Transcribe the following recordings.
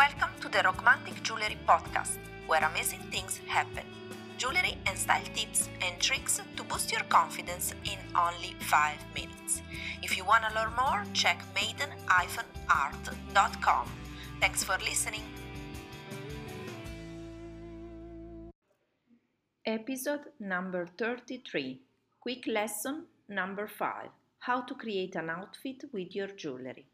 Welcome to the Romantic Jewelry Podcast, where amazing things happen. Jewelry and style tips and tricks to boost your confidence in only 5 minutes. If you want to learn more, check maiden-art.com. Thanks for listening. Episode number 33 Quick lesson number 5 How to create an outfit with your jewelry.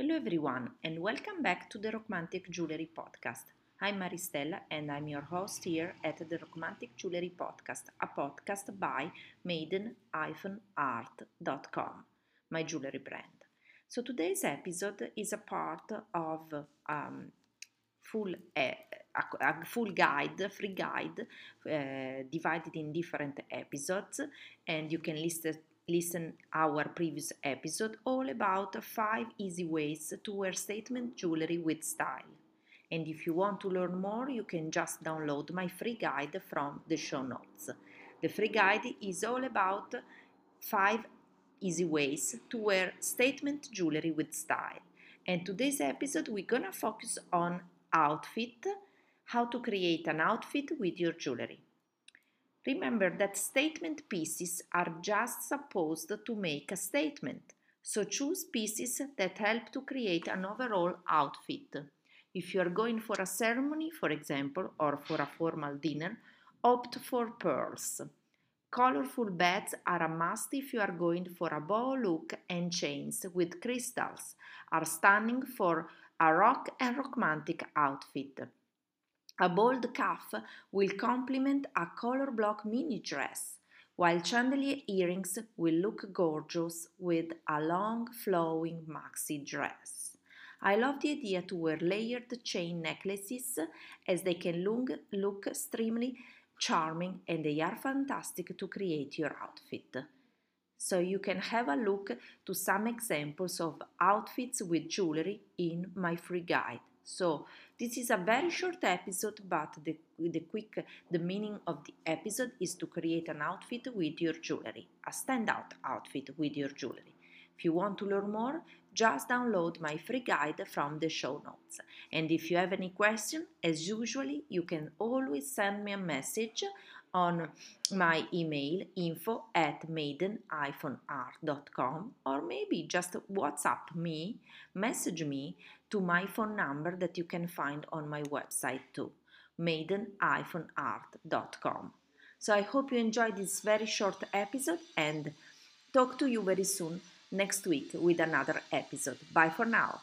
Hello everyone and welcome back to the Romantic Jewelry Podcast. I'm Maristella and I'm your host here at the Romantic Jewelry Podcast, a podcast by maiden-art.com, my jewelry brand. So today's episode is a part of um, full uh, a, full guide, free guide, uh, divided in different episodes, and you can list listen our previous episode all about 5 easy ways to wear statement jewelry with style. And if you want to learn more, you can just download my free guide from the show notes. The free guide is all about 5 easy ways to wear statement jewelry with style. And today's episode we're going to focus on outfit, how to create an outfit with your jewelry. Remember that statement pieces are just supposed to make a statement, so choose pieces that help to create an overall outfit. If you are going for a ceremony, for example, or for a formal dinner, opt for pearls. Colorful beds are a must if you are going for a bow look and chains with crystals are stunning for a rock and romantic outfit. A bold cuff will complement a color block mini dress, while chandelier earrings will look gorgeous with a long flowing maxi dress. I love the idea to wear layered chain necklaces as they can look, look extremely charming and they are fantastic to create your outfit. So you can have a look to some examples of outfits with jewelry in my free guide. So this is a very short episode, but the, the quick the meaning of the episode is to create an outfit with your jewelry, a standout outfit with your jewelry. If you want to learn more, just download my free guide from the show notes. And if you have any question, as usually, you can always send me a message on my email info at maiden-art.com or maybe just WhatsApp me, message me to my phone number that you can find on my website too, maiden-art.com. So I hope you enjoyed this very short episode and talk to you very soon next week with another episode. Bye for now.